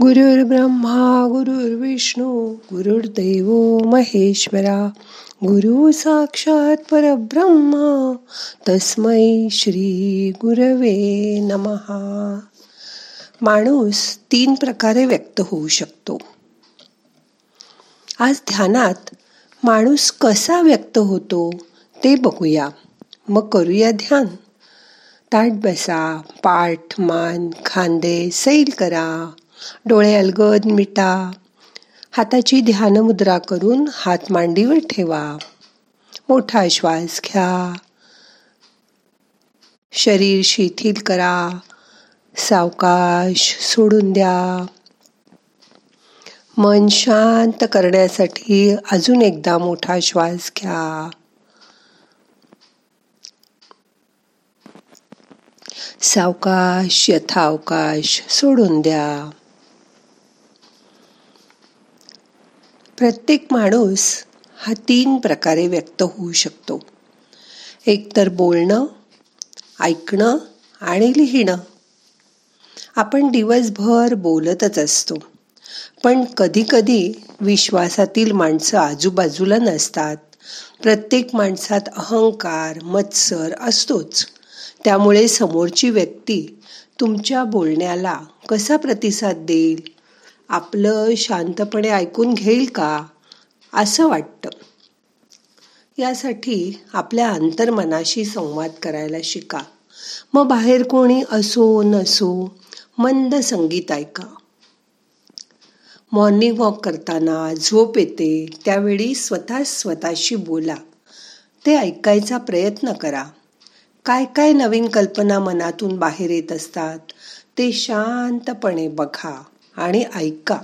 गुरुर् ब्रह्मा गुरुर्विष्णू गुरुर्दैव महेश्वरा गुरु साक्षात परब्रह्मा तस्मै श्री गुरवे नमहा माणूस तीन प्रकारे व्यक्त होऊ शकतो. आज ध्यानात माणूस कसा व्यक्त होतो ते बघूया. मग करूया ध्यान. ताट बसा पाठ मान खांदे सैल करा. डोळे अलगद मिटा. हाताची ध्यान मुद्रा करून हात मांडीवर ठेवा. मोठा श्वास घ्या. शरीर शिथिल करा. सावकाश सोडून द्या. मन शांत करण्यासाठी अजून एकदा मोठा श्वास घ्या. सावकाश यथावकाश सोडून द्या. प्रत्येक माणूस हा तीन प्रकारे व्यक्त होऊ शकतो. एकतर बोलणं ऐकणं आणि लिहिणं. आपण दिवसभर बोलतच असतो. पण कधीकधी विश्वासातील माणसं आजूबाजूला नसतात. प्रत्येक माणसात अहंकार मत्सर असतोच. त्यामुळे समोरची व्यक्ती तुमच्या बोलण्याला कसा प्रतिसाद देईल? आपलं शांतपणे ऐकून घेईल का? असं वाटतं. यासाठी आपल्या अंतर्मनाशी संवाद करायला शिका. मग बाहेर कोणी असो नसो मंद संगीत ऐका. मॉर्निंग वॉक करताना झोप येते त्यावेळी स्वतः स्वतःशी बोला. ते ऐकायचा प्रयत्न करा. काय काय नवीन कल्पना मनातून बाहेर येत असतात ते शांतपणे बघा. आणि ऐका.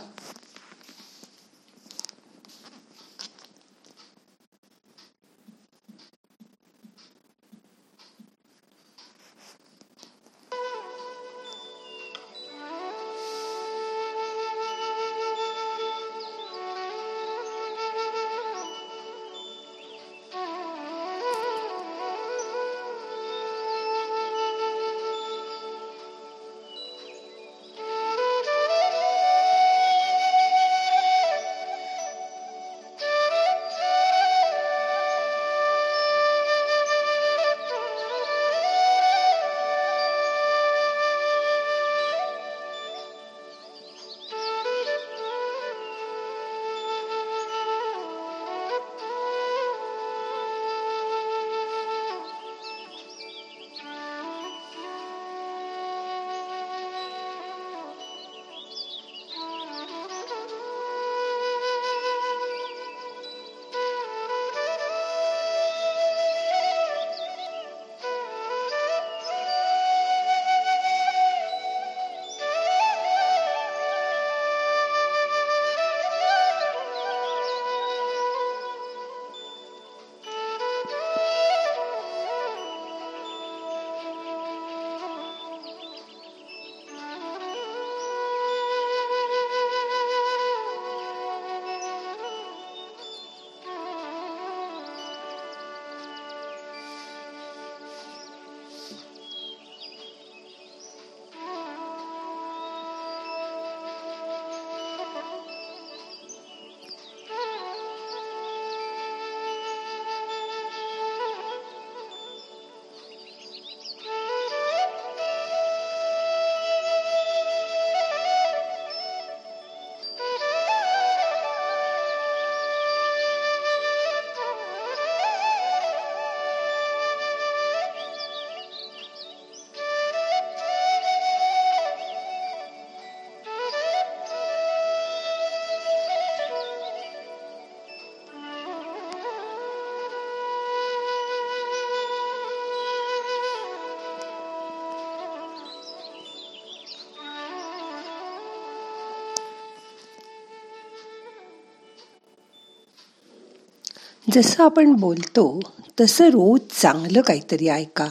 जसं आपण बोलतो तसं रोज चांगलं काहीतरी ऐका.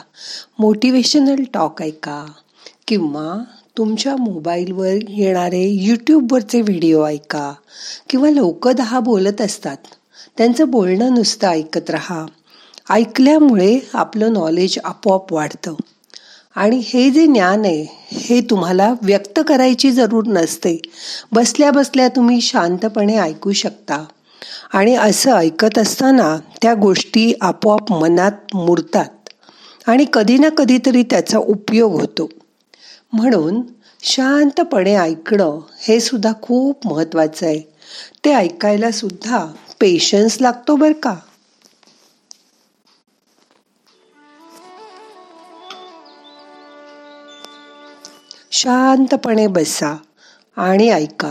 मोटिवेशनल टॉक ऐका. किंवा तुमच्या मोबाईलवर येणारे यूट्यूबवरचे व्हिडिओ ऐका. किंवा लोक दहा बोलत असतात. त्यांचं बोलणं नुसतं ऐकत राहा. ऐकल्यामुळे आपलं नॉलेज आपोआप वाढतं. आणि हे जे ज्ञान आहे हे तुम्हाला व्यक्त करायची जरूर नसते. बसल्या बसल्या तुम्ही शांतपणे ऐकू शकता. आणि असं ऐकत असताना त्या गोष्टी आपोआप मनात मुरतात आणि कधी ना कधीतरी त्याचा उपयोग होतो. म्हणून शांतपणे ऐकणं हे सुद्धा खूप महत्वाचं आहे. ते ऐकायला सुद्धा पेशन्स लागतो बर का? शांतपणे बसा आणि ऐका.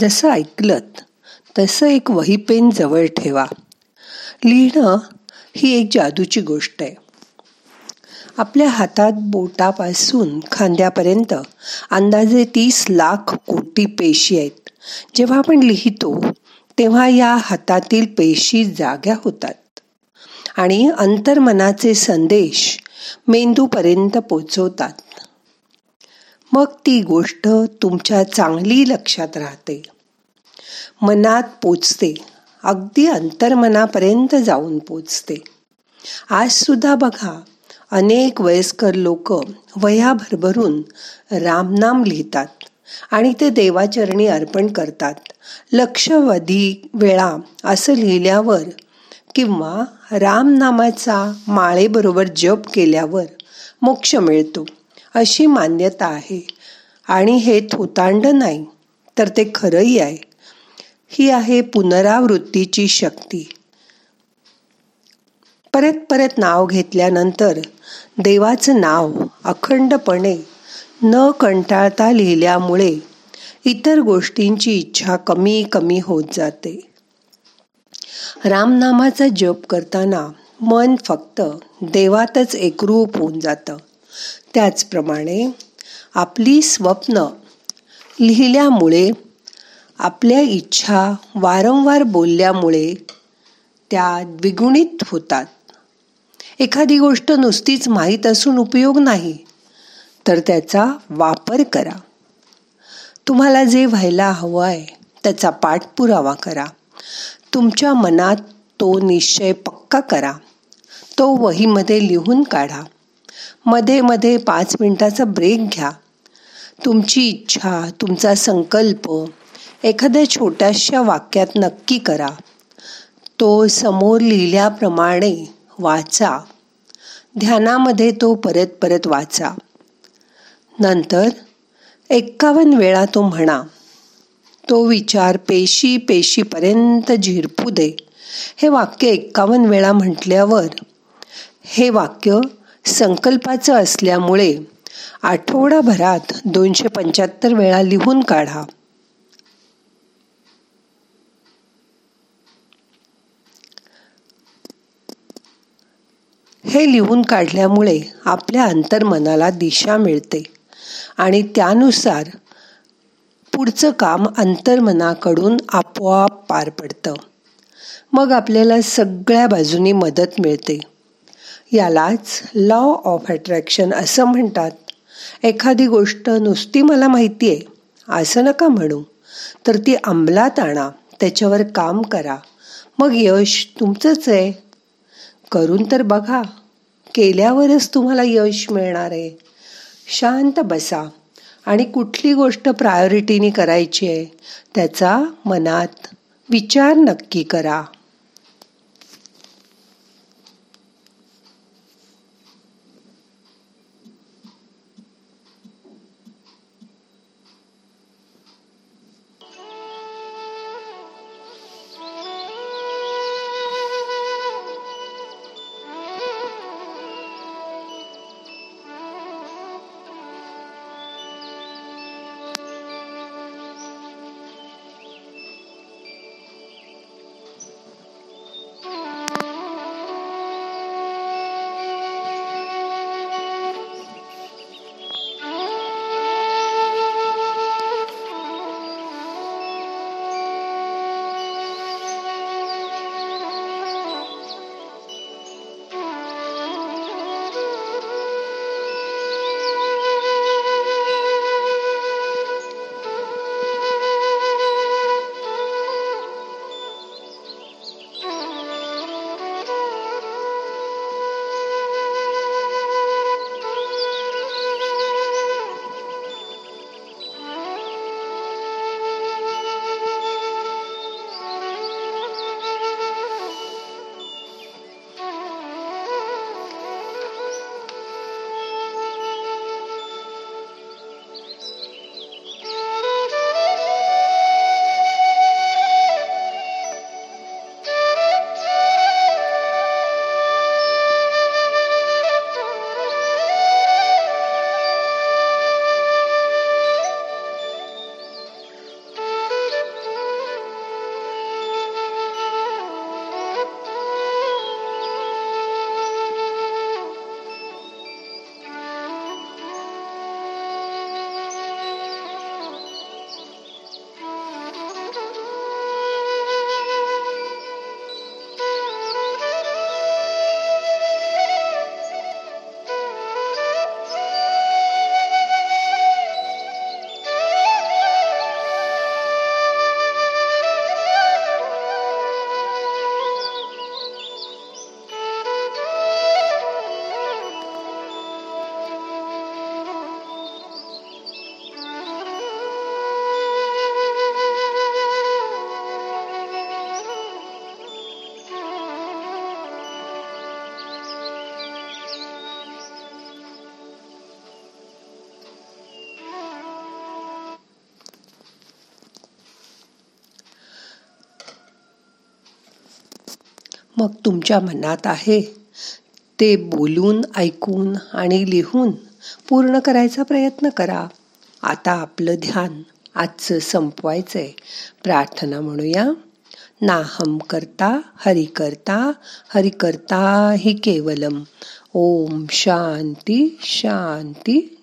जसं ऐकलत तसं एक वही पेन जवळ ठेवा. लिहिणं ही एक जादूची गोष्ट आहे. आपल्या हातात बोटापासून खांद्यापर्यंत अंदाजे तीस लाख कोटी पेशी आहेत. जेव्हा आपण लिहितो तेव्हा या हातातील पेशी जाग्या होतात. आणि अंतर्मनाचे संदेश मेंदूपर्यंत पोचवतात. मग ती गोष्ट तुमच्या चांगली लक्षात राहते. मनात पोचते. अगदी अंतर्मनापर्यंत जाऊन पोचते. आज सुद्धा बघा अनेक वयस्कर लोक वया भरभरून रामनाम लिहितात आणि ते देवाचरणी अर्पण करतात. लक्षवधी वेळा असं लिहिल्यावर किंवा रामनामाचा माळेबरोबर जप केल्यावर मोक्ष मिळतो. अशी मान्यता आहे. आणि हे थोतांड नाही तर ते खरंही आहे. ही आहे पुनरावृत्तीची शक्ती. परत परत नाव घेतल्यानंतर देवाचं नाव अखंडपणे न कंटाळता लिहिल्यामुळे इतर गोष्टींची इच्छा कमी कमी होत जाते. रामनामाचा जप करताना मन फक्त देवातच एकरूप होऊन जातं. त्याचप्रमाणे आपली स्वप्न लिहिल्यामुळे आपल्या इच्छा वारंवार बोलल्यामुळे त्या द्विगुणित होतात. एखादी गोष्ट नुसतीच माहीत असून उपयोग नाही तर त्याचा वापर करा. तुम्हाला जे व्हायला हवं आहे त्याचा पाठपुरावा करा. तुमच्या मनात तो निश्चय पक्का करा. तो वहीमध्ये लिहून काढा. मध्ये मध्ये पाच मिनिटाचा ब्रेक घ्या. तुमची इच्छा तुमचा संकल्प एखाद्या छोट्याशा वाक्यात नक्की करा. तो समोर लिहिल्याप्रमाणे वाचा. ध्यानामध्ये तो परत परत वाचा. नंतर एक्कावन्न वेळा तो म्हणा तो विचार पेशी पेशीपर्यंत झिरपू दे. हे वाक्य एक्कावन्न वेळा म्हटल्यावर हे वाक्य संकल्पाचं असल्यामुळे आठवडाभरात दोनशे पंच्याहत्तर वेळा लिहून काढा. हे लिहून काढल्यामुळे आपल्या अंतर्मनाला दिशा मिळते आणि त्यानुसार पुढचं काम अंतर्मनाकडून आपोआप पार पडतं. मग आपल्याला सगळ्या बाजूनी मदत मिळते. यालाच लॉ ऑफ अट्रॅक्शन असं म्हणतात. एखादी गोष्ट नुसती मला माहिती आहे असं नका म्हणू. तर ती अंमलात आणा त्याच्यावर काम करा. मग यश तुमचंच आहे. करून तर बघा केल्यावरच तुम्हाला यश मिळणार. आहे शांत बसा. आणि कुठली गोष्ट प्रायोरिटीने करायची आहे त्याचा मनात विचार नक्की करा. मग तुमच्या मनात आहे. ते बोलून ऐकून आणि लिहून पूर्ण करायचा प्रयत्न करा. आता आपलं ध्यान आजचं संपवायचंय. प्रार्थना म्हणूया. नाहम करता हरि करता हरि करता हि केवलम. ओम शांती शांती